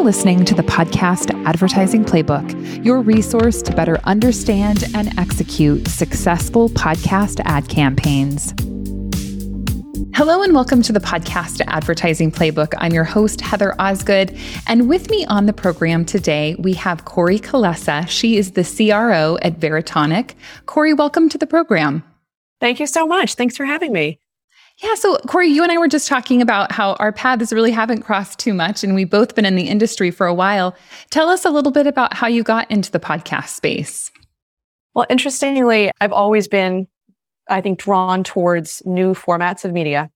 You're listening to the podcast Advertising Playbook, your resource to better understand and execute successful podcast ad campaigns. Hello and welcome to the podcast Advertising Playbook. I'm your host, Heather Osgood. And with me on the program today, we have Corey Kolesa. She is the CRO at Veritonic. Corey, welcome to the program. Thank you so much. Thanks for having me. Yeah. So, Corey, you and I were just talking about how our paths really haven't crossed too much, and we've both been in the industry for a while. Tell us a little bit about how you got into the podcast space. Well, interestingly, I've always been, I think, drawn towards new formats of media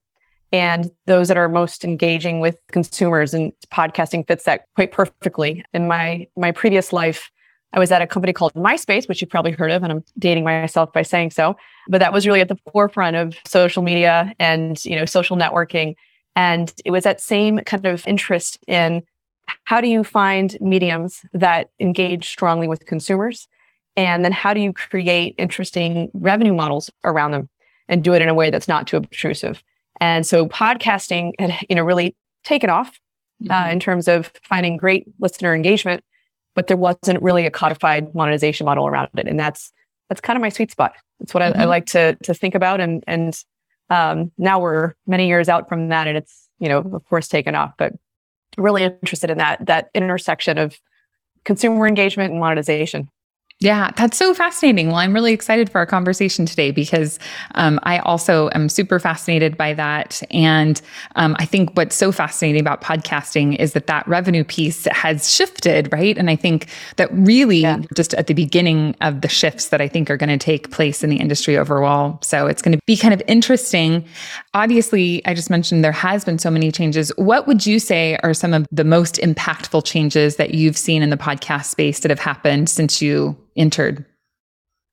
and those that are most engaging with consumers. And podcasting fits that quite perfectly. In my my previous life, I was at a company called MySpace, which you've probably heard of, and I'm dating myself by saying so. But that was really at the forefront of social media and you know social networking, and it was that same kind of interest in how do you find mediums that engage strongly with consumers, and then how do you create interesting revenue models around them and do it in a way that's not too obtrusive. And so podcasting had you know really taken off uh, mm-hmm. in terms of finding great listener engagement but there wasn't really a codified monetization model around it. And that's that's kind of my sweet spot. It's what mm-hmm. I, I, mm-hmm. like to to think about. And and um, now we're many years out from that, and it's you know of course taken off. But really interested in that that intersection of consumer engagement and monetization. Yeah, that's so fascinating. Well, I'm really excited for our conversation today because um, I also am super fascinated by that. And um, I think what's so fascinating about podcasting is that that revenue piece has shifted, right? And I think that really yeah. just at the beginning of the shifts that I think are going to take place in the industry overall. So it's going to be kind of interesting. Obviously, I just mentioned there has been so many changes. What would you say are some of the most impactful changes that you've seen in the podcast space that have happened since you entered?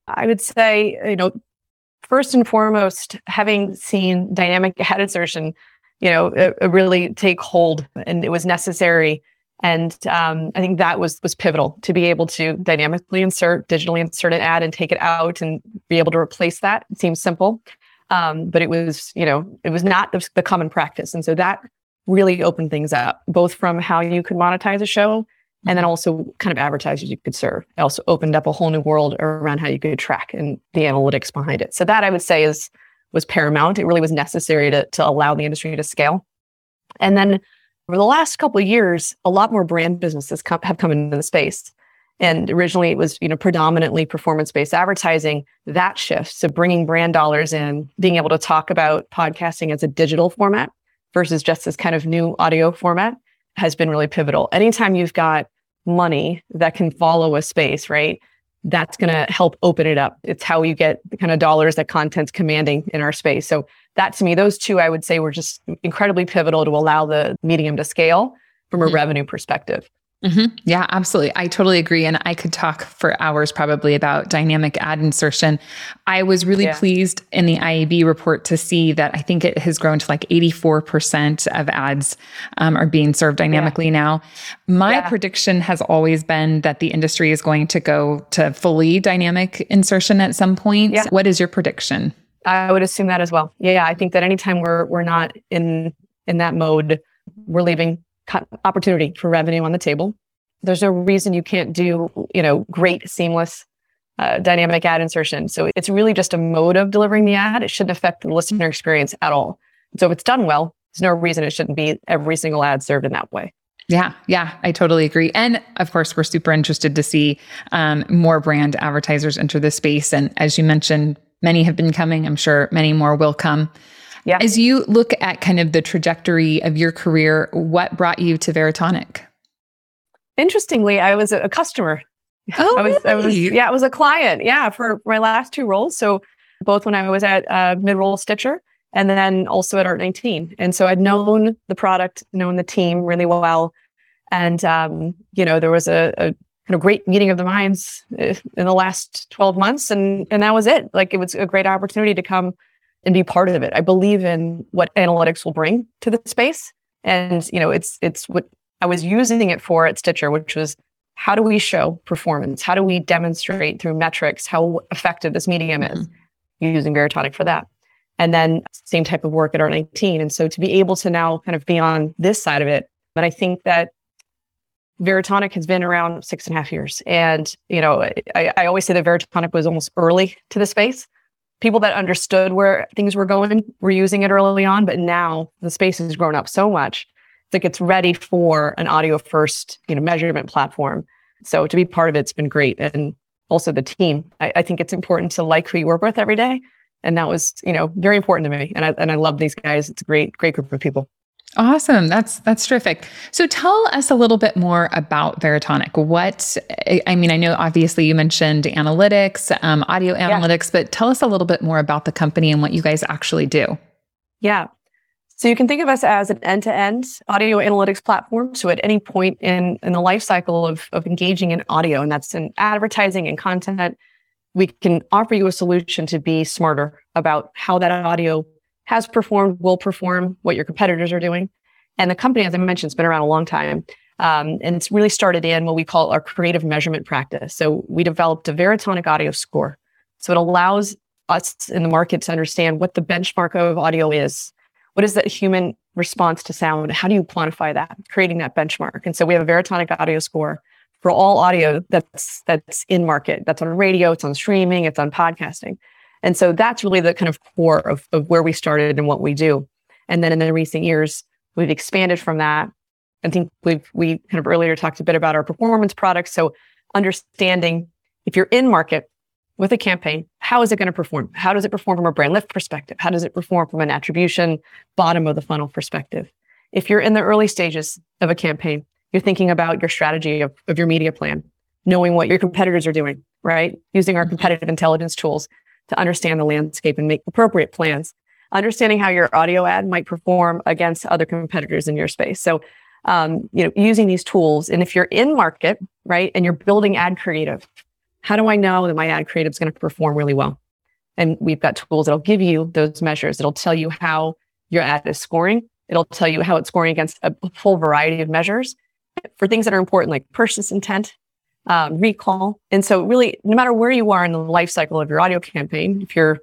I would say, you know, first and foremost, having seen dynamic ad insertion, you know, it, it really take hold, and it was necessary. And um, I think that was was pivotal to be able to dynamically insert, digitally insert an ad, and take it out, and be able to replace that. It seems simple, um, but it was, you know, it was not the, the common practice, and so that really opened things up, both from how you could monetize a show and then also kind of advertisers you could serve. It also opened up a whole new world around how you could track and the analytics behind it. So that I would say is was paramount. It really was necessary to to allow the industry to scale. And then over the last couple of years, a lot more brand businesses come, have come into the space. And originally it was, you know, predominantly performance-based advertising. That shift, so bringing brand dollars in, being able to talk about podcasting as a digital format versus just this kind of new audio format has been really pivotal. Anytime you've got money that can follow a space, right? That's going to help open it up. It's how you get the kind of dollars that content's commanding in our space. So that to me, those two I would say were just incredibly pivotal to allow the medium to scale from a mm-hmm. revenue perspective. Mm-hmm. Yeah, absolutely. I totally agree. And I could talk for hours probably about dynamic ad insertion. I was really yeah. pleased in the IAB report to see that I think it has grown to like 84% of ads um, are being served dynamically yeah. now. My yeah. prediction has always been that the industry is going to go to fully dynamic insertion at some point. What is your prediction? I would assume that as well. Yeah, I think that anytime we're we're not in in that mode, we're leaving opportunity for revenue on the table. There's no reason you can't do, you know, great seamless uh, dynamic ad insertion. So it's really just a mode of delivering the ad. It shouldn't affect the listener experience at all. So if it's done well, there's no reason it shouldn't be every single ad served in that way. Yeah, yeah, I totally agree. And of course, we're super interested to see um, more brand advertisers enter the space. And as you mentioned, many have been coming. I'm sure many more will come. Yeah. As you look at kind of the trajectory of your career, what brought you to Veritonic? Interestingly, I was a customer. Oh, I was, really? I was, yeah, I was a client. Yeah, for my last two roles. So both when I was at uh, Midroll Stitcher and then also at Art19. And so I'd known the product, known the team really well. And, um, you know, there was a, a kind of great meeting of the minds uh, in the last 12 months. And, and that was it. Like it was a great opportunity to come and be part of it. I believe in what analytics will bring to the space. And, you know, it's it's what I was using it for at Stitcher, which was how do we show performance? How do we demonstrate through metrics how effective this medium is? Mm-hmm. Using Veritonic for that. And then same type of work at Art19. And so to be able to now kind of be on this side of it, but I think that Veritonic has been around six and a half years. And, you know, I, I always say that Veritonic was almost early to the space. People that understood where things were going were using it early on, but now the space has grown up so much that it's ready for an audio first, you know, measurement platform. So to be part of it's been great. And also the team. I, I think it's important to like who you work with every day. And that was, you know, very important to me. And I and I love these guys. It's a great, great group of people. Awesome. That's that's terrific. So tell us a little bit more about Veritonic. What I mean, I know obviously you mentioned analytics, um, audio analytics, yeah. but tell us a little bit more about the company and what you guys actually do. Yeah. So you can think of us as an end-to-end audio analytics platform. So at any point in, in the life cycle of, of engaging in audio, and that's in advertising and content, we can offer you a solution to be smarter about how that audio has performed, will perform, what your competitors are doing. And the company, as I mentioned, has been around a long time. Um, and it's really started in what we call our creative measurement practice. So we developed a Veritonic audio score. So it allows us in the market to understand what the benchmark of audio is what is that human response to sound? How do you quantify that? Creating that benchmark. And so we have a Veritonic audio score for all audio that's that's in market. That's on radio, it's on streaming, it's on podcasting. And so that's really the kind of core of, of where we started and what we do. And then in the recent years, we've expanded from that. I think we've we kind of earlier talked a bit about our performance products. So understanding if you're in market, with a campaign, how is it going to perform? How does it perform from a brand lift perspective? How does it perform from an attribution, bottom of the funnel perspective? If you're in the early stages of a campaign, you're thinking about your strategy of, of your media plan, knowing what your competitors are doing, right? Using our mm-hmm. competitive intelligence tools to understand the landscape and make appropriate plans. Understanding how your audio ad might perform against other competitors in your space. So, um, you know, using these tools, and if you're in market, right, and you're building ad creative, how do I know that my ad creative is going to perform really well? And we've got tools that'll give you those measures. It'll tell you how your ad is scoring. It'll tell you how it's scoring against a full variety of measures for things that are important, like purchase intent, um, recall. And so, really, no matter where you are in the life cycle of your audio campaign, if you're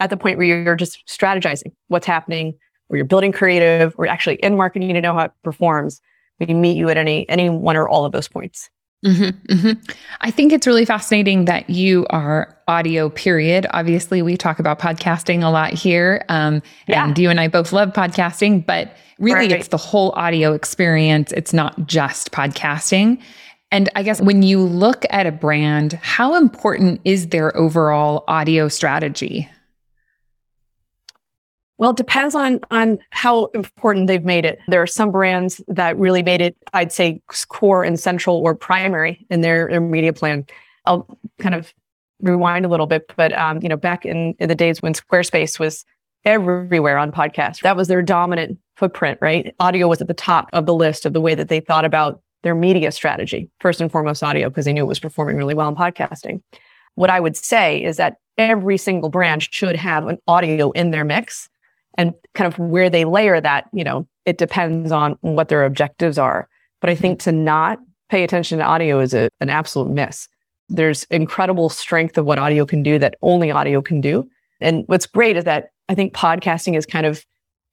at the point where you're just strategizing what's happening, or you're building creative, or actually in marketing to know how it performs, we meet you at any any one or all of those points. Mm-hmm, mm-hmm. I think it's really fascinating that you are audio, period. Obviously, we talk about podcasting a lot here. Um, yeah. And you and I both love podcasting, but really right. it's the whole audio experience. It's not just podcasting. And I guess when you look at a brand, how important is their overall audio strategy? Well, it depends on on how important they've made it. There are some brands that really made it, I'd say, core and central or primary in their, their media plan. I'll kind of rewind a little bit, but um, you know, back in, in the days when Squarespace was everywhere on podcasts, that was their dominant footprint, right? Audio was at the top of the list of the way that they thought about their media strategy. First and foremost, audio, because they knew it was performing really well in podcasting. What I would say is that every single brand should have an audio in their mix and kind of where they layer that, you know, it depends on what their objectives are. But I think to not pay attention to audio is a, an absolute miss. There's incredible strength of what audio can do that only audio can do. And what's great is that I think podcasting is kind of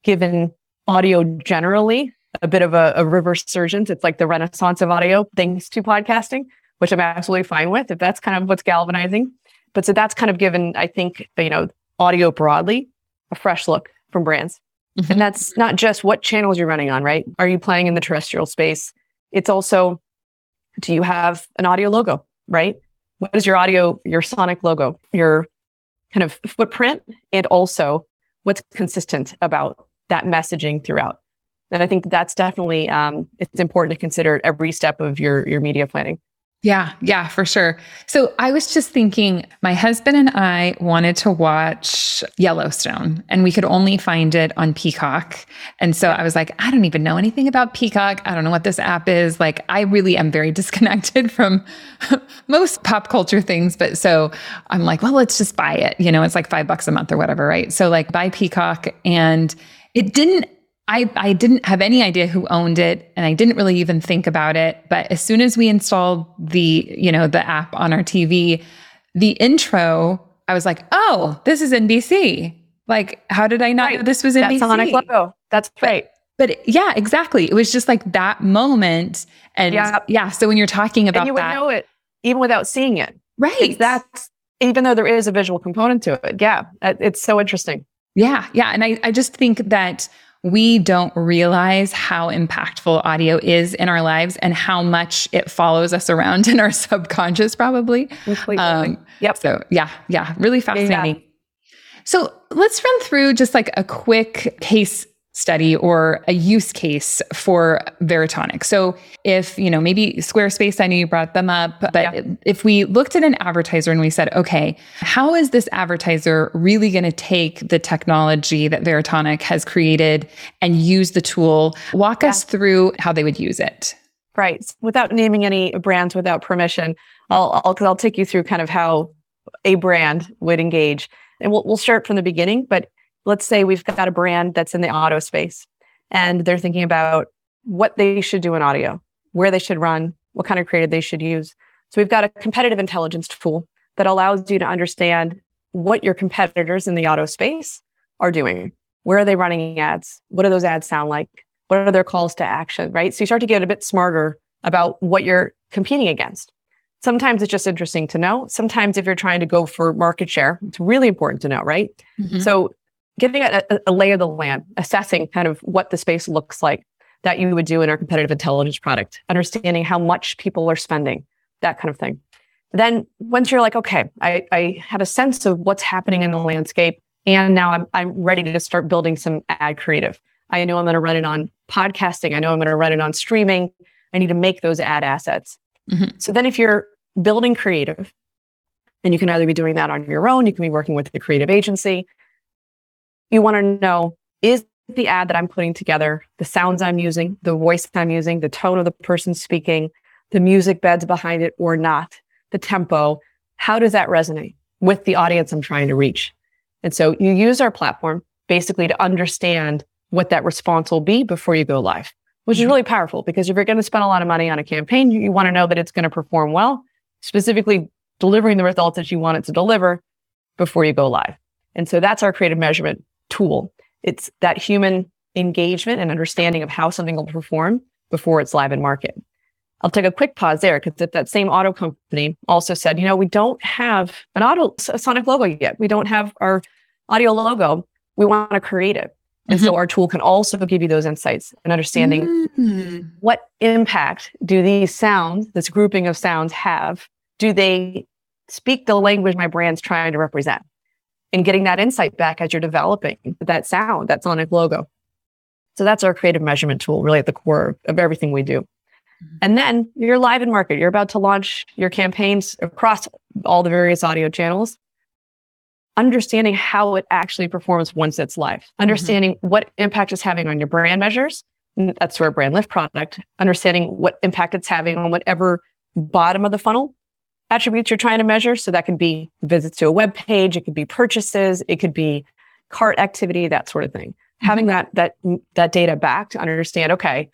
given audio generally a bit of a, a reverse surgence. It's like the renaissance of audio thanks to podcasting, which I'm absolutely fine with if that's kind of what's galvanizing. But so that's kind of given, I think, you know, audio broadly a fresh look from brands. Mm-hmm. And that's not just what channels you're running on, right? Are you playing in the terrestrial space? It's also, do you have an audio logo, right? What is your audio, your sonic logo, your kind of footprint, and also what's consistent about that messaging throughout? And I think that's definitely um, it's important to consider every step of your your media planning. Yeah, yeah, for sure. So I was just thinking, my husband and I wanted to watch Yellowstone, and we could only find it on Peacock. And so I was like, I don't even know anything about Peacock. I don't know what this app is. Like, I really am very disconnected from most pop culture things. But so I'm like, well, let's just buy it. You know, it's like five bucks a month or whatever, right? So, like, buy Peacock. And it didn't I, I didn't have any idea who owned it and I didn't really even think about it. But as soon as we installed the, you know, the app on our TV, the intro, I was like, oh, this is NBC. Like, how did I not right. know this was NBC? That's Sonic logo. That's right. But yeah, exactly. It was just like that moment. And yeah, yeah so when you're talking about and you would know it even without seeing it. Right. That's even though there is a visual component to it. Yeah. It's so interesting. Yeah. Yeah. And I, I just think that we don't realize how impactful audio is in our lives and how much it follows us around in our subconscious, probably. Completely. Um, yep. So, yeah, yeah, really fascinating. Yeah. So, let's run through just like a quick case study or a use case for Veritonic. So if, you know, maybe Squarespace, I know you brought them up, but yeah. if we looked at an advertiser and we said, okay, how is this advertiser really going to take the technology that Veritonic has created and use the tool? Walk yeah. us through how they would use it. Right. Without naming any brands without permission, I'll, I'll, I'll take you through kind of how a brand would engage. And we'll, we'll start from the beginning, but let's say we've got a brand that's in the auto space and they're thinking about what they should do in audio, where they should run, what kind of creative they should use. So we've got a competitive intelligence tool that allows you to understand what your competitors in the auto space are doing. Where are they running ads? What do those ads sound like? What are their calls to action, right? So you start to get a bit smarter about what you're competing against. Sometimes it's just interesting to know. Sometimes if you're trying to go for market share, it's really important to know, right? Mm-hmm. So getting a, a lay of the land, assessing kind of what the space looks like that you would do in our competitive intelligence product, understanding how much people are spending, that kind of thing. Then once you're like, okay, I, I have a sense of what's happening in the landscape, and now I'm, I'm ready to start building some ad creative. I know I'm going to run it on podcasting. I know I'm going to run it on streaming. I need to make those ad assets. Mm-hmm. So then if you're building creative, and you can either be doing that on your own, you can be working with the creative agency, you want to know is the ad that I'm putting together, the sounds I'm using, the voice I'm using, the tone of the person speaking, the music beds behind it or not, the tempo, how does that resonate with the audience I'm trying to reach? And so you use our platform basically to understand what that response will be before you go live, which is mm-hmm. really powerful because if you're going to spend a lot of money on a campaign, you, you want to know that it's going to perform well, specifically delivering the results that you want it to deliver before you go live. And so that's our creative measurement tool. It's that human engagement and understanding of how something will perform before it's live in market. I'll take a quick pause there because that same auto company also said, you know, we don't have an auto a sonic logo yet. We don't have our audio logo. We want to create it. And mm-hmm. so our tool can also give you those insights and understanding mm-hmm. what impact do these sounds, this grouping of sounds have? Do they speak the language my brand's trying to represent? And getting that insight back as you're developing that sound, that sonic logo. So that's our creative measurement tool, really at the core of everything we do. Mm-hmm. And then you're live in market. You're about to launch your campaigns across all the various audio channels. Understanding how it actually performs once it's live, mm-hmm. understanding mm-hmm. what impact it's having on your brand measures. That's where brand lift product, understanding what impact it's having on whatever bottom of the funnel attributes you're trying to measure. So that could be visits to a web page, it could be purchases, it could be cart activity, that sort of thing. Mm-hmm. Having that that that data back to understand, okay,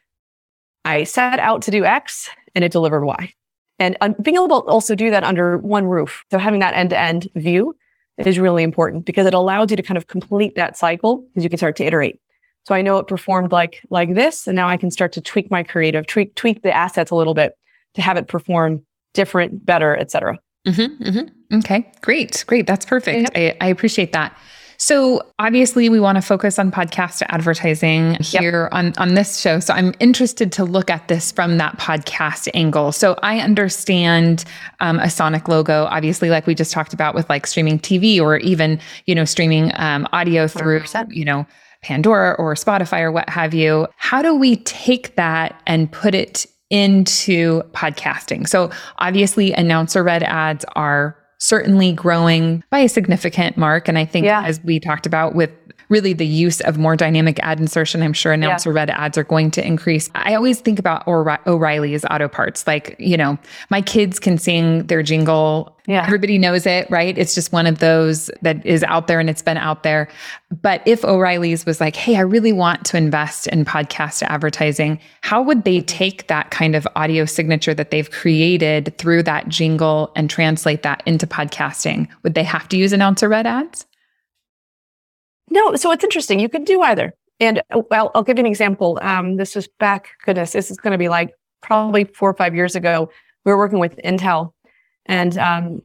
I set out to do X and it delivered Y. And uh, being able to also do that under one roof. So having that end-to-end view is really important because it allows you to kind of complete that cycle because you can start to iterate. So I know it performed like like this, and now I can start to tweak my creative, tweak tweak the assets a little bit to have it perform different, better, etc. Mm-hmm, mm-hmm. Okay, great, great. That's perfect. Yep. I, I appreciate that. So obviously we want to focus on podcast advertising here yep. on, on this show. So I'm interested to look at this from that podcast angle. So I understand um, a sonic logo, obviously, like we just talked about with like streaming TV or even, you know, streaming um, audio through, 100%. you know, Pandora or Spotify or what have you. How do we take that and put it into podcasting. So obviously announcer read ads are certainly growing by a significant mark. And I think yeah. as we talked about with really the use of more dynamic ad insertion, I'm sure announcer yeah. read ads are going to increase. I always think about O'Reilly's auto parts. Like, you know, my kids can sing their jingle. Yeah. Everybody knows it, right? It's just one of those that is out there and it's been out there. But if O'Reilly's was like, hey, I really want to invest in podcast advertising, how would they take that kind of audio signature that they've created through that jingle and translate that into podcasting? Would they have to use announcer read ads? No, so it's interesting. You could do either. And uh, well, I'll give you an example. Um, this was back, goodness, this is going to be like probably four or five years ago. We were working with Intel, and um,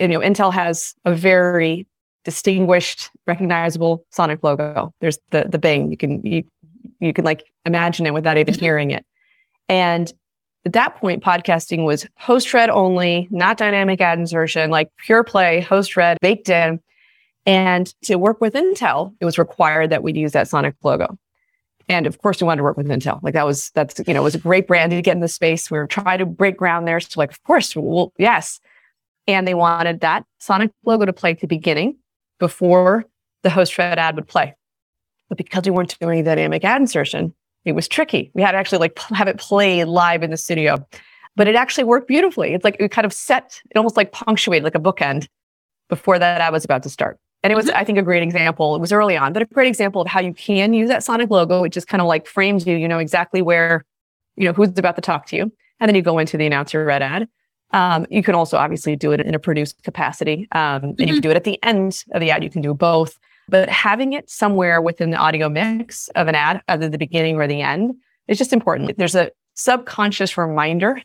you know, Intel has a very distinguished, recognizable Sonic logo. There's the the bang. You can you you can like imagine it without even mm-hmm. hearing it. And at that point, podcasting was host read only, not dynamic ad insertion, like pure play, host read, baked in. And to work with Intel, it was required that we'd use that Sonic logo. And of course, we wanted to work with Intel. Like that was, that's, you know, it was a great brand to get in the space. We were trying to break ground there. So, like, of course, well, yes. And they wanted that Sonic logo to play at the beginning before the host read ad would play. But because we weren't doing dynamic ad insertion, it was tricky. We had to actually like have it play live in the studio, but it actually worked beautifully. It's like it kind of set, it almost like punctuated like a bookend before that ad was about to start. And it was, mm-hmm. I think, a great example. It was early on, but a great example of how you can use that Sonic logo. It just kind of like frames you, you know exactly where, you know, who's about to talk to you. And then you go into the announcer read ad. Um, you can also obviously do it in a produced capacity. Um, mm-hmm. And you can mm-hmm. do it at the end of the ad. You can do both. But having it somewhere within the audio mix of an ad, either the beginning or the end, is just important. There's a subconscious reminder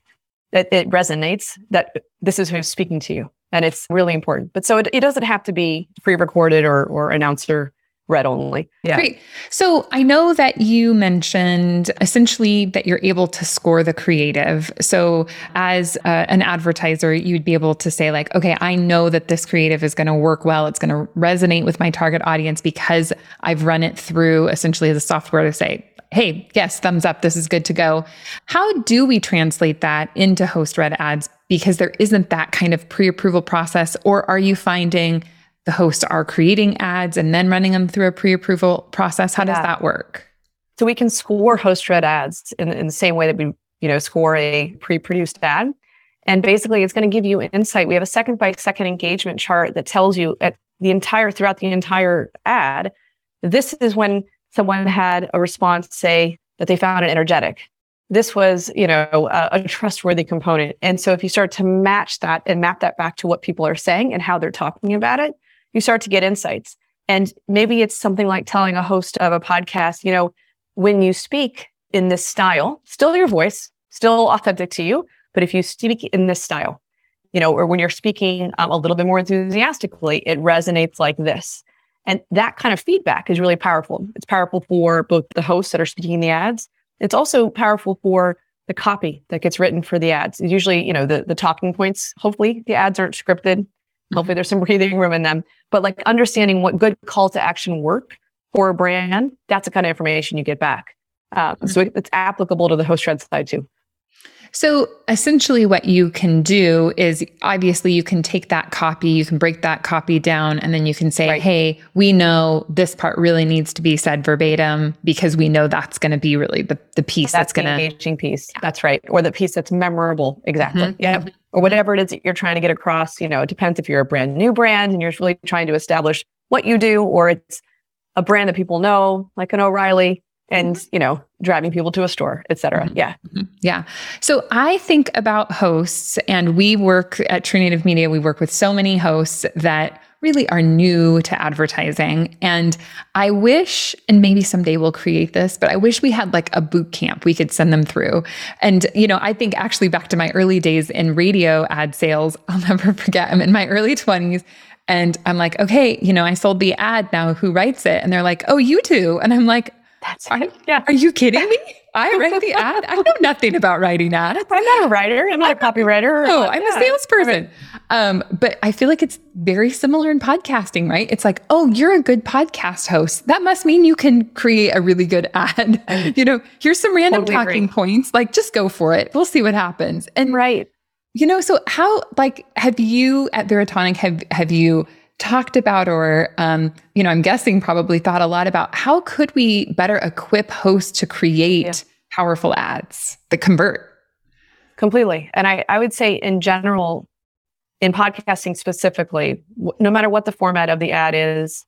that it resonates that this is who's speaking to you. And it's really important. But so it, it doesn't have to be pre recorded or, or announcer read only. Yeah. Great. So I know that you mentioned essentially that you're able to score the creative. So as uh, an advertiser, you'd be able to say like, okay, I know that this creative is going to work well. It's going to resonate with my target audience because I've run it through essentially as a software to say, hey, yes, thumbs up, this is good to go. How do we translate that into host read ads? Because there isn't that kind of pre approval process. Or are you finding the hosts are creating ads and then running them through a pre-approval process? How yeah. does that work? So we can score host read ads in, in the same way that we, you know, score a pre-produced ad. And basically it's going to give you insight. We have a second by second engagement chart that tells you at the entire throughout the entire ad, this is when someone had a response say that they found it energetic. This was, you know, a, a trustworthy component. And so if you start to match that and map that back to what people are saying and how they're talking about it, you start to get insights. And maybe it's something like telling a host of a podcast, you know, when you speak in this style, still your voice, still authentic to you, but if you speak in this style, you know, or when you're speaking um, a little bit more enthusiastically, it resonates like this. And that kind of feedback is really powerful. It's powerful for both the hosts that are speaking the ads. It's also powerful for the copy that gets written for the ads. It's usually, you know, the, the talking points. Hopefully the ads aren't scripted. Hopefully there's some breathing room in them. But like understanding what good call to action work for a brand, that's the kind of information you get back. Um, so it's applicable to the host read side too. So essentially, what you can do is obviously you can take that copy, you can break that copy down, and then you can say, right. hey, we know this part really needs to be said verbatim because we know that's going to be really the, the piece that's, that's going to. engaging piece. Yeah. That's right. Or the piece that's memorable. Exactly. Mm-hmm. Yeah. Mm-hmm or whatever it is that you're trying to get across. You know, it depends if you're a brand new brand and you're really trying to establish what you do, or it's a brand that people know, like an O'Reilly, and you know, driving people to a store, et cetera. Mm-hmm. Yeah. Mm-hmm. Yeah. So I think about hosts, and we work at True Native Media, we work with so many hosts that really are new to advertising. And I wish, and maybe someday we'll create this, but I wish we had like a boot camp we could send them through. And, you know, I think actually back to my early days in radio ad sales, I'll never forget, I'm in my early 20s. And I'm like, okay, you know, I sold the ad now. Who writes it? And they're like, oh, you do. And I'm like, that's are, yeah. Are you kidding me? I write the ad. I know nothing about writing ads. I'm not a writer. I'm not a copywriter. No, I'm yeah. a salesperson. Um, but I feel like it's very similar in podcasting, right? It's like, oh, you're a good podcast host. That must mean you can create a really good ad. you know, here's some random totally talking agree. points. Like, just go for it. We'll see what happens. And right. You know, so how like have you at Veritonic have have you talked about or um, you know i'm guessing probably thought a lot about how could we better equip hosts to create yeah. powerful ads that convert completely and I, I would say in general in podcasting specifically no matter what the format of the ad is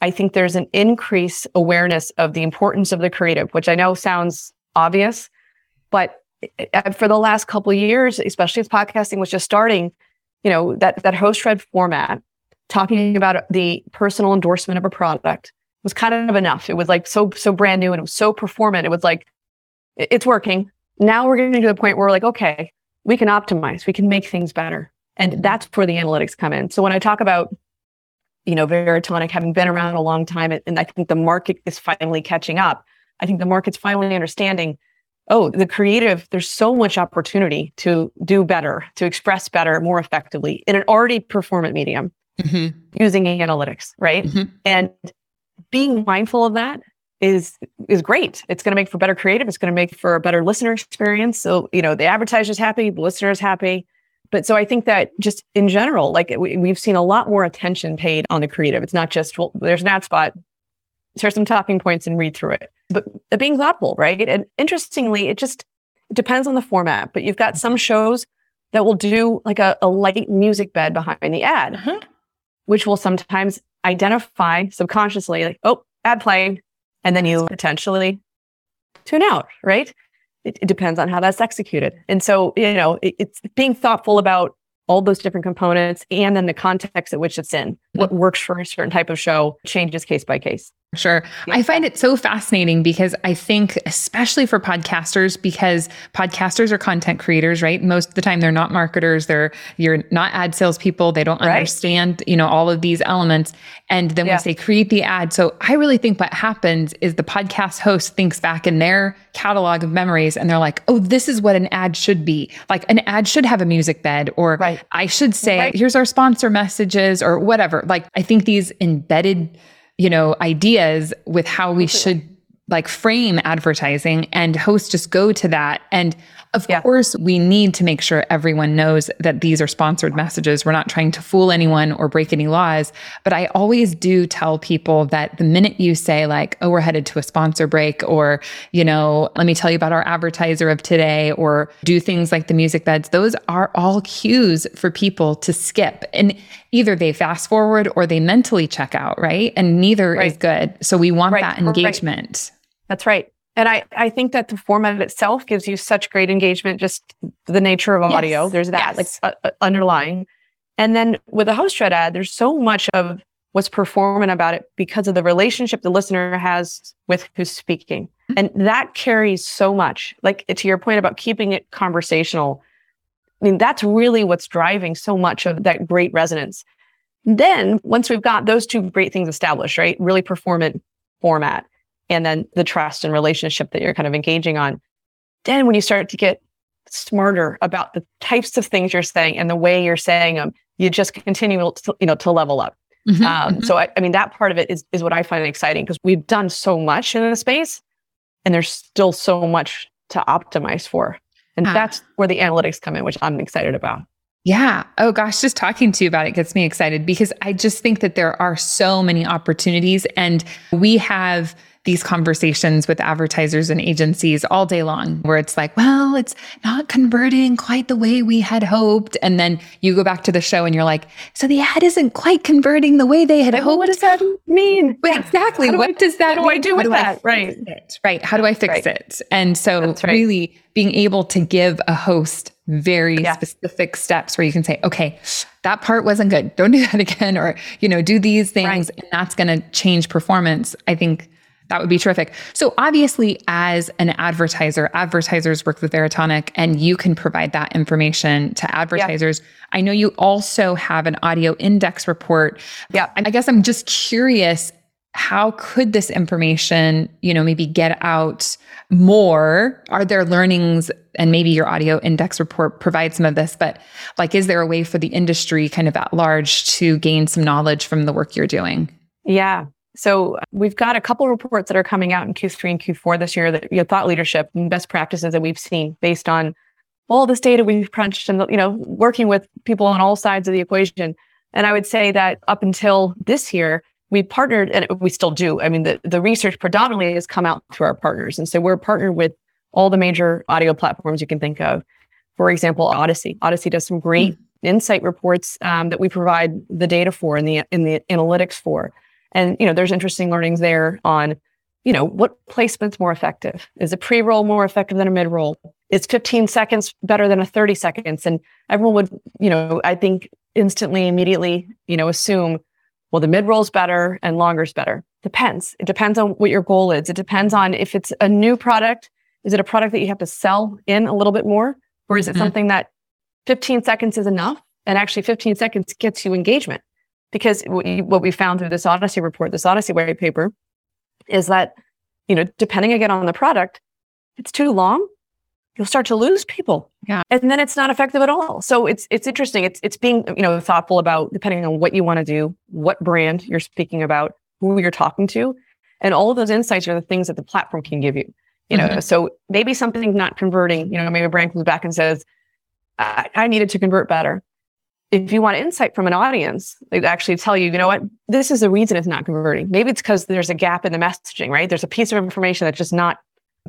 i think there's an increased awareness of the importance of the creative which i know sounds obvious but eh, eh, for the last couple of years especially as podcasting was just starting you know that that host read format talking about the personal endorsement of a product was kind of enough. It was like so so brand new and it was so performant. It was like it's working. Now we're getting to the point where we're like, okay, we can optimize, we can make things better. And that's where the analytics come in. So when I talk about, you know, Veritonic having been around a long time, and I think the market is finally catching up. I think the market's finally understanding, oh, the creative, there's so much opportunity to do better, to express better, more effectively in an already performant medium mm-hmm. using analytics, right? Mm-hmm. And being mindful of that is is great. It's going to make for better creative. It's going to make for a better listener experience. So you know the advertiser's happy, the listener's happy. But so I think that just in general, like we, we've seen a lot more attention paid on the creative. It's not just well, there's an ad spot, share some talking points and read through it, but being thoughtful, right? And interestingly, it just it depends on the format. But you've got some shows that will do like a, a light music bed behind the ad, uh-huh. Which will sometimes identify subconsciously, like, oh, ad playing and then you potentially tune out, right? It, it, depends on how that's executed. And so, you know, it, it's being thoughtful about all those different components and then the context at which it's in. What works for a certain type of show changes case by case. Sure. Yeah. I find it so fascinating because I think, especially for podcasters, because podcasters are content creators, right? Most of the time they're not marketers. They're, you're not ad salespeople. They don't right. understand, you know, all of these elements. And then yeah. once they create the ad. So I really think what happens is the podcast host thinks back in their catalog of memories and they're like, oh, this is what an ad should be. Like an ad should have a music bed, or right. I should say, right. here's our sponsor messages, or whatever. Like I think these embedded you know, ideas with how we should like frame advertising and hosts just go to that. And of yeah. course, we need to make sure everyone knows that these are sponsored messages. We're not trying to fool anyone or break any laws. But I always do tell people that the minute you say, like, oh, we're headed to a sponsor break, or, you know, let me tell you about our advertiser of today, or do things like the music beds, those are all cues for people to skip. And either they fast forward or they mentally check out, right? And neither right. is good. So we want right. that engagement. Right. That's right. And I, I think that the format itself gives you such great engagement, just the nature of audio. Yes. There's that yes. like uh, uh, underlying. And then with a host read ad, there's so much of what's performant about it because of the relationship the listener has with who's speaking. And that carries so much. Like to your point about keeping it conversational. I mean, that's really what's driving so much of that great resonance. Then once we've got those two great things established, right? Really performant format and then the trust and relationship that you're kind of engaging on. Then when you start to get smarter about the types of things you're saying and the way you're saying them, you just continue to, you know, to level up. Mm-hmm, um, mm-hmm. So I, I mean, that part of it is, is what I find exciting because we've done so much in the space and there's still so much to optimize for. And ah. that's where the analytics come in, which I'm excited about. Yeah. Oh gosh, just talking to you about it gets me excited because I just think that there are so many opportunities and we have these conversations with advertisers and agencies all day long where it's like, well, it's not converting quite the way we had hoped. And then you go back to the show and you're like, so the ad isn't quite converting the way they had hoped. What does that mean? exactly. Do what I, does that what do I do with that? Right. It? Right. How do I fix right. it? And so right. really being able to give a host very yeah. specific steps where you can say, okay, that part wasn't good. Don't do that again. Or, you know, do these things right. and that's going to change performance. I think that would be terrific. So obviously, as an advertiser, advertisers work with Veritonic and you can provide that information to advertisers. Yeah. I know you also have an audio index report. Yeah. I guess I'm just curious, how could this information, you know, maybe get out more? Are there learnings and maybe your audio index report provides some of this, but like, is there a way for the industry kind of at large to gain some knowledge from the work you're doing? Yeah. So we've got a couple reports that are coming out in Q3 and Q4 this year that you know, thought leadership and best practices that we've seen based on all this data we've crunched and you know working with people on all sides of the equation. And I would say that up until this year, we partnered and we still do. I mean, the, the research predominantly has come out through our partners. And so we're partnered with all the major audio platforms you can think of. For example, Audacy. Audacy does some great mm-hmm. insight reports um, that we provide the data for and the in the analytics for. And, you know, there's interesting learnings there on, you know, what placement's more effective? Is a pre-roll more effective than a mid-roll? Is 15 seconds better than a 30 seconds? And everyone would, you know, I think instantly, immediately, you know, assume, well, the mid-roll's better and longer's better. depends. It depends on what your goal is. It depends on if it's a new product. Is it a product that you have to sell in a little bit more? Or is it mm-hmm. something that 15 seconds is enough? And actually 15 seconds gets you engagement. Because what we found through this Audacy report, this Audacy white paper, is that, you know, depending again on the product, it's too long, you'll start to lose people. Yeah. And then it's not effective at all. So it's it's interesting. It's it's being, you know, thoughtful about depending on what you want to do, what brand you're speaking about, who you're talking to. And all of those insights are the things that the platform can give you. You know, mm-hmm. so maybe something's not converting, you know, maybe a brand comes back and says, I, I needed to convert better. If you want insight from an audience, they actually tell you, you know what, this is the reason it's not converting. Maybe it's because there's a gap in the messaging, right? There's a piece of information that's just not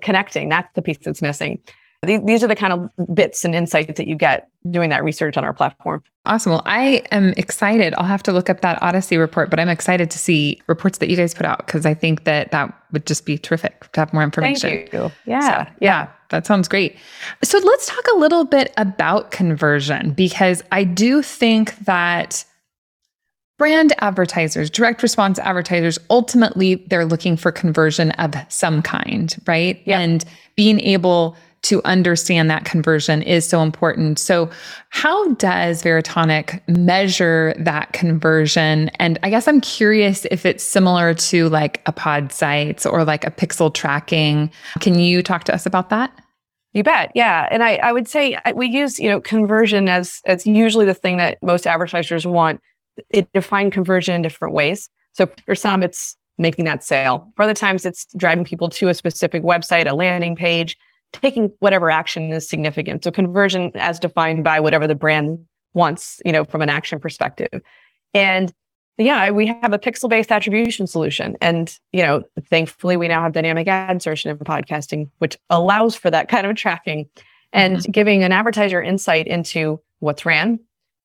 connecting. That's the piece that's missing. These are the kind of bits and insights that you get doing that research on our platform. Awesome. Well, I am excited. I'll have to look up that Audacy report, but I'm excited to see reports that you guys put out because I think that that would just be terrific to have more information. Thank you. Yeah. So, yeah. That sounds great. So let's talk a little bit about conversion because I do think that brand advertisers, direct response advertisers, ultimately they're looking for conversion of some kind, right? Yep. And being able to understand that conversion is so important. So, how does Veritonic measure that conversion? And I guess I'm curious if it's similar to like a Podsights or like a pixel tracking. Can you talk to us about that? You bet. Yeah. And I, I would say we use, you know, conversion as, as usually the thing that most advertisers want. It define conversion in different ways. So for some, it's making that sale. For other times, it's driving people to a specific website, a landing page taking whatever action is significant. So conversion as defined by whatever the brand wants, you know, from an action perspective. And yeah, we have a pixel based attribution solution. And, you know, thankfully we now have dynamic ad insertion in podcasting, which allows for that kind of tracking and mm-hmm. giving an advertiser insight into what's ran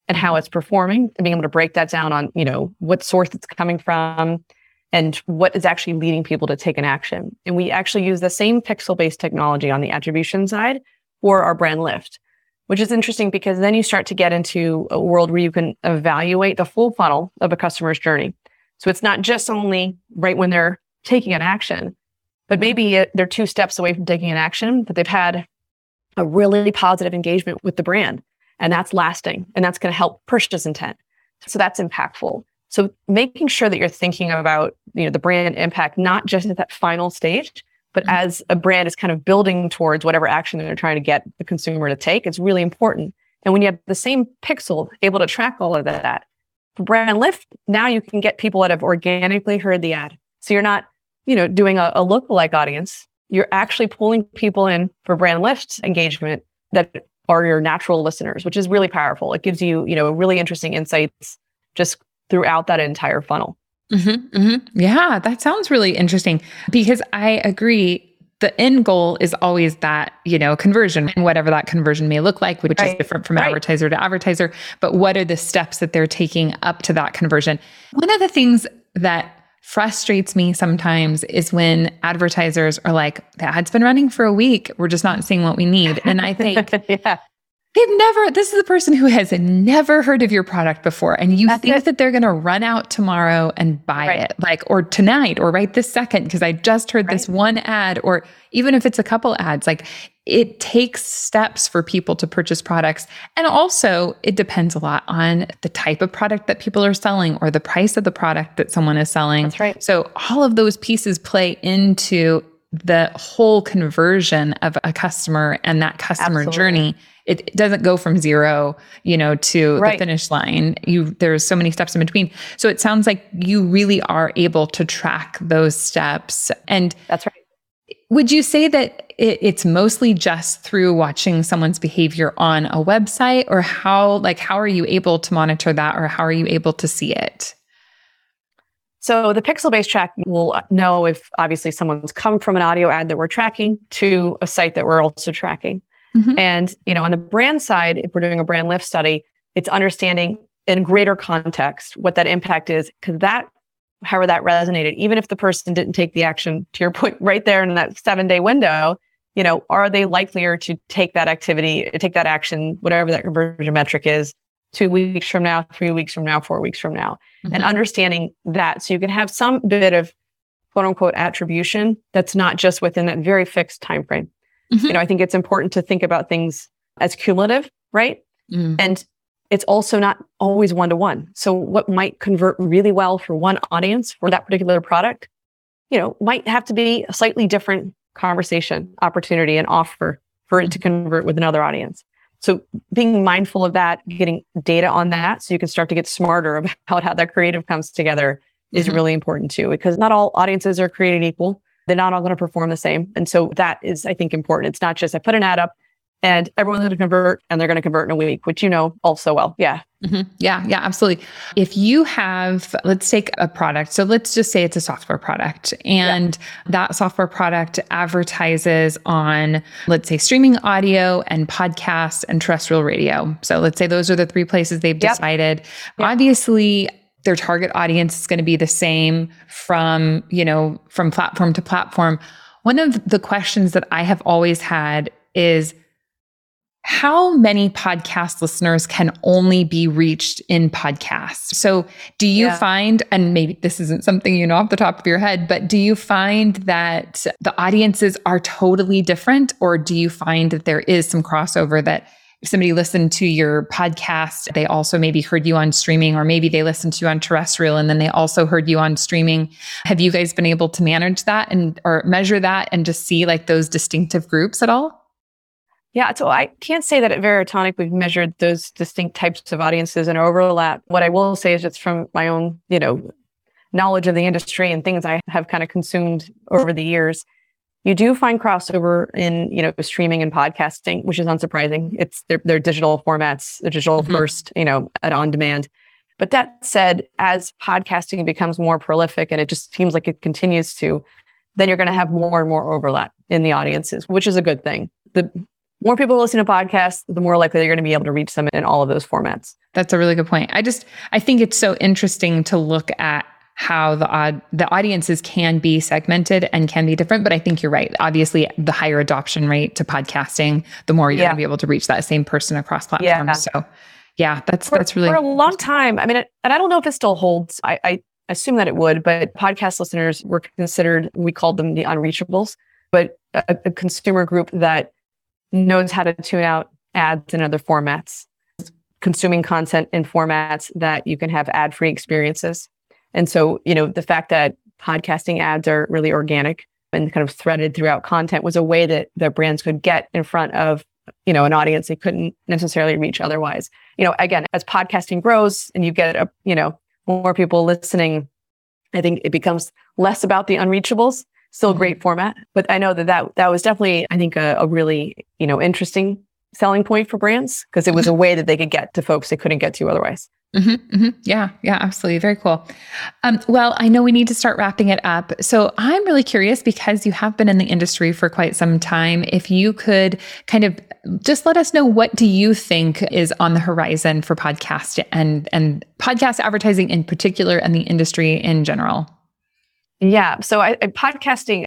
and how it's performing and being able to break that down on, you know, what source it's coming from, and what is actually leading people to take an action. And we actually use the same pixel based technology on the attribution side for our brand lift, which is interesting because then you start to get into a world where you can evaluate the full funnel of a customer's journey. So it's not just only right when they're taking an action, but maybe they're two steps away from taking an action, but they've had a really positive engagement with the brand and that's lasting and that's going to help purchase intent. So that's impactful. So making sure that you're thinking about, you know, the brand impact, not just at that final stage, but mm-hmm. as a brand is kind of building towards whatever action they're trying to get the consumer to take, it's really important. And when you have the same pixel able to track all of that, for brand lift, now you can get people that have organically heard the ad. So you're not, you know, doing a, a lookalike audience. You're actually pulling people in for brand lift engagement that are your natural listeners, which is really powerful. It gives you, you know, really interesting insights just throughout that entire funnel. Mm-hmm, mm-hmm. Yeah, that sounds really interesting because I agree. The end goal is always that, you know, conversion and whatever that conversion may look like, which right. is different from right. advertiser to advertiser. But what are the steps that they're taking up to that conversion? One of the things that frustrates me sometimes is when advertisers are like, the ad's been running for a week. We're just not seeing what we need. And I think, yeah. They've never, this is the person who has never heard of your product before. And you That's think it. that they're going to run out tomorrow and buy right. it, like, or tonight, or right this second, because I just heard right. this one ad, or even if it's a couple ads, like it takes steps for people to purchase products. And also, it depends a lot on the type of product that people are selling or the price of the product that someone is selling. That's right. So, all of those pieces play into the whole conversion of a customer and that customer Absolutely. journey it, doesn't go from zero you know to right. the finish line. You there's so many steps in between. So it sounds like you really are able to track those steps. And that's right. would you say that it, it's mostly just through watching someone's behavior on a website or how like how are you able to monitor that or how are you able to see it so the pixel-based track will know if obviously someone's come from an audio ad that we're tracking to a site that we're also tracking. Mm-hmm. And you know, on the brand side, if we're doing a brand lift study, it's understanding in greater context what that impact is, because that however that resonated, even if the person didn't take the action to your point right there in that seven day window, you know, are they likelier to take that activity, take that action, whatever that conversion metric is, two weeks from now, three weeks from now, four weeks from now, mm-hmm. and understanding that so you can have some bit of quote unquote attribution that's not just within that very fixed time frame. Mm-hmm. You know, I think it's important to think about things as cumulative, right? Mm. And it's also not always one to one. So what might convert really well for one audience for that particular product, you know, might have to be a slightly different conversation, opportunity, and offer for it to convert with another audience. So being mindful of that, getting data on that so you can start to get smarter about how that creative comes together is mm-hmm. really important too, because not all audiences are created equal. They're not all going to perform the same. And so that is, I think, important. It's not just I put an ad up and everyone's going to convert and they're going to convert in a week, which you know also well. Yeah. Mm-hmm. Yeah. Yeah. Absolutely. If you have, let's take a product. So let's just say it's a software product and yeah. that software product advertises on, let's say, streaming audio and podcasts and terrestrial radio. So let's say those are the three places they've yep. decided. Yep. Obviously, their target audience is going to be the same from, you know, from platform to platform. One of the questions that I have always had is, how many podcast listeners can only be reached in podcasts? So, do you yeah. find, and maybe this isn't something you know off the top of your head, but do you find that the audiences are totally different, or do you find that there is some crossover that if somebody listened to your podcast, they also maybe heard you on streaming, or maybe they listened to you on terrestrial and then they also heard you on streaming. Have you guys been able to manage that and or measure that and just see like those distinctive groups at all? Yeah, so I can't say that at Veritonic we've measured those distinct types of audiences and overlap. What I will say is it's from my own, you know, knowledge of the industry and things I have kind of consumed over the years. You do find crossover in, you know, streaming and podcasting, which is unsurprising. It's their, their digital formats, the digital mm-hmm. first, you know, at on demand. But that said, as podcasting becomes more prolific and it just seems like it continues to, then you're going to have more and more overlap in the audiences, which is a good thing. The more people listen to podcasts, the more likely they're going to be able to reach them in all of those formats. That's a really good point. I just I think it's so interesting to look at how the odd the audiences can be segmented and can be different but i think you're right obviously the higher adoption rate to podcasting the more you're yeah. going to be able to reach that same person across platforms yeah. so yeah that's for, that's really for a long time i mean it, and i don't know if it still holds I, I assume that it would but podcast listeners were considered we called them the unreachables but a, a consumer group that knows how to tune out ads in other formats, consuming content in formats that you can have ad free experiences. And so, you know, the fact that podcasting ads are really organic and kind of threaded throughout content was a way that the brands could get in front of you know an audience they couldn't necessarily reach otherwise you know again as podcasting grows and you get a you know more people listening i think it becomes less about the unreachables still a mm-hmm. great format. But I know that that, that was definitely, I think, a, a really, you know, interesting selling point for brands because it was a way that they could get to folks they couldn't get to otherwise. Mm-hmm, mm-hmm. Yeah, yeah, absolutely. Very cool. Um, well, I know we need to start wrapping it up. So I'm really curious because you have been in the industry for quite some time. If you could kind of just let us know what do you think is on the horizon for podcast and and podcast advertising in particular and the industry in general. Yeah. So I, I, podcasting,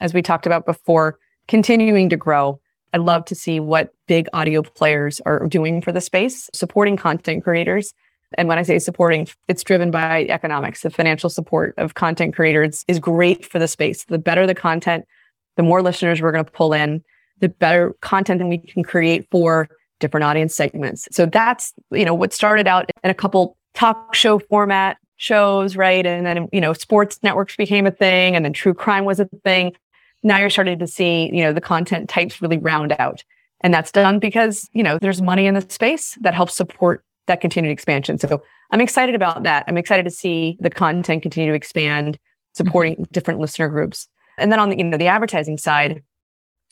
as we talked about before, continuing to grow. I'd love to see what big audio players are doing for the space, supporting content creators. And when I say supporting, it's driven by economics. The financial support of content creators is great for the space. The better the content, the more listeners we're going to pull in, the better content that we can create for different audience segments. So that's, you know, what started out in a couple talk show format shows, right? And then, you know, sports networks became a thing and then true crime was a thing. Now you're starting to see, you know, the content types really round out. And that's done because, you know, there's money in the space that helps support that continued expansion. So I'm excited about that. I'm excited to see the content continue to expand, supporting mm-hmm. different listener groups. And then on the, you know, the advertising side,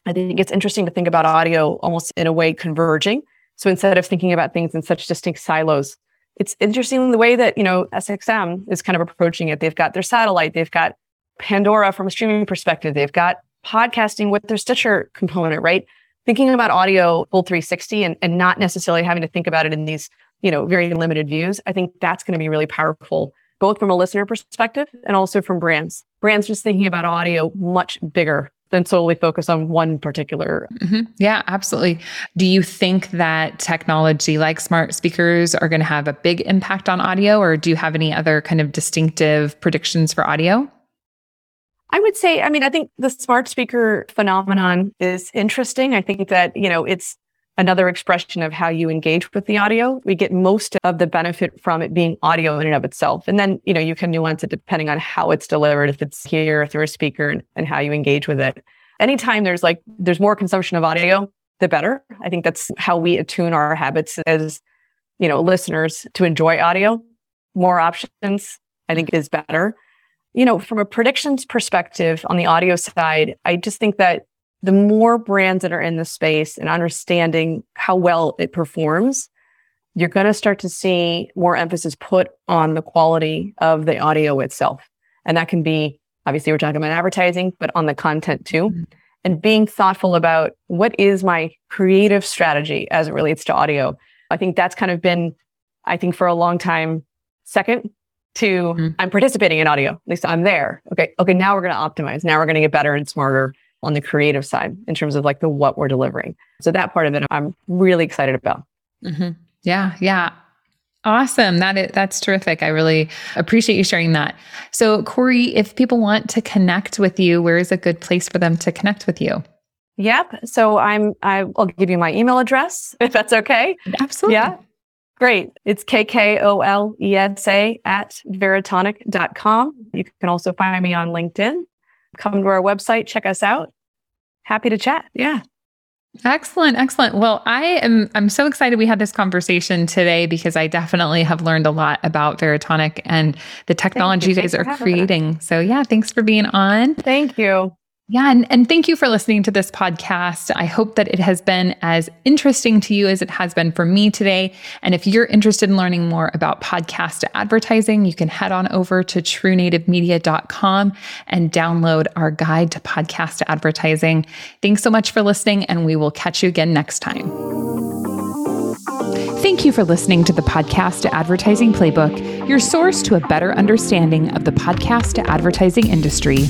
I think it's interesting to think about audio almost in a way converging. So instead of thinking about things in such distinct silos, it's interesting the way that, you know, SXM is kind of approaching it. They've got their satellite, they've got Pandora from a streaming perspective, they've got podcasting with their Stitcher component, right? Thinking about audio full 360 and, and not necessarily having to think about it in these, you know, very limited views. I think that's going to be really powerful, both from a listener perspective and also from brands. Brands just thinking about audio much bigger than solely focus on one particular. Mm-hmm. Yeah, absolutely. Do you think that technology like smart speakers are going to have a big impact on audio, or do you have any other kind of distinctive predictions for audio? I would say, I mean, I think the smart speaker phenomenon is interesting. I think that, you know, it's another expression of how you engage with the audio. We get most of the benefit from it being audio in and of itself. And then, you know, you can nuance it depending on how it's delivered, if it's here through a speaker and, and how you engage with it. Anytime there's like, there's more consumption of audio, the better. I think that's how we attune our habits as, you know, listeners to enjoy audio. More options, I think is better. You know, from a predictions perspective on the audio side, I just think that the more brands that are in the space and understanding how well it performs, you're going to start to see more emphasis put on the quality of the audio itself. And that can be obviously we're talking about advertising, but on the content too. Mm-hmm. And being thoughtful about what is my creative strategy as it relates to audio. I think that's kind of been, I think for a long time, second to mm-hmm. I'm participating in audio. At least I'm there. Okay. Okay. Now we're going to optimize. Now we're going to get better and smarter on the creative side in terms of like the what we're delivering. So that part of it, I'm really excited about. Mm-hmm. Yeah, yeah. Awesome. That is, that's terrific. I really appreciate you sharing that. So, Corey, if people want to connect with you, where is a good place for them to connect with you? Yep. So I'm I will give you my email address if that's okay. Absolutely. Yeah. Great. It's K-K-O-L-E-S-A at veritonic.com. You can also find me on LinkedIn. Come to our website, check us out happy to chat. Yeah. Excellent, excellent. Well, I am I'm so excited we had this conversation today because I definitely have learned a lot about Veritonic and the technology you. guys are creating. So yeah, thanks for being on. Thank you. Yeah, and, and thank you for listening to this podcast. I hope that it has been as interesting to you as it has been for me today. And if you're interested in learning more about podcast advertising, you can head on over to truenativemedia.com and download our guide to podcast advertising. Thanks so much for listening, and we will catch you again next time. Thank you for listening to the Podcast Advertising Playbook, your source to a better understanding of the podcast advertising industry.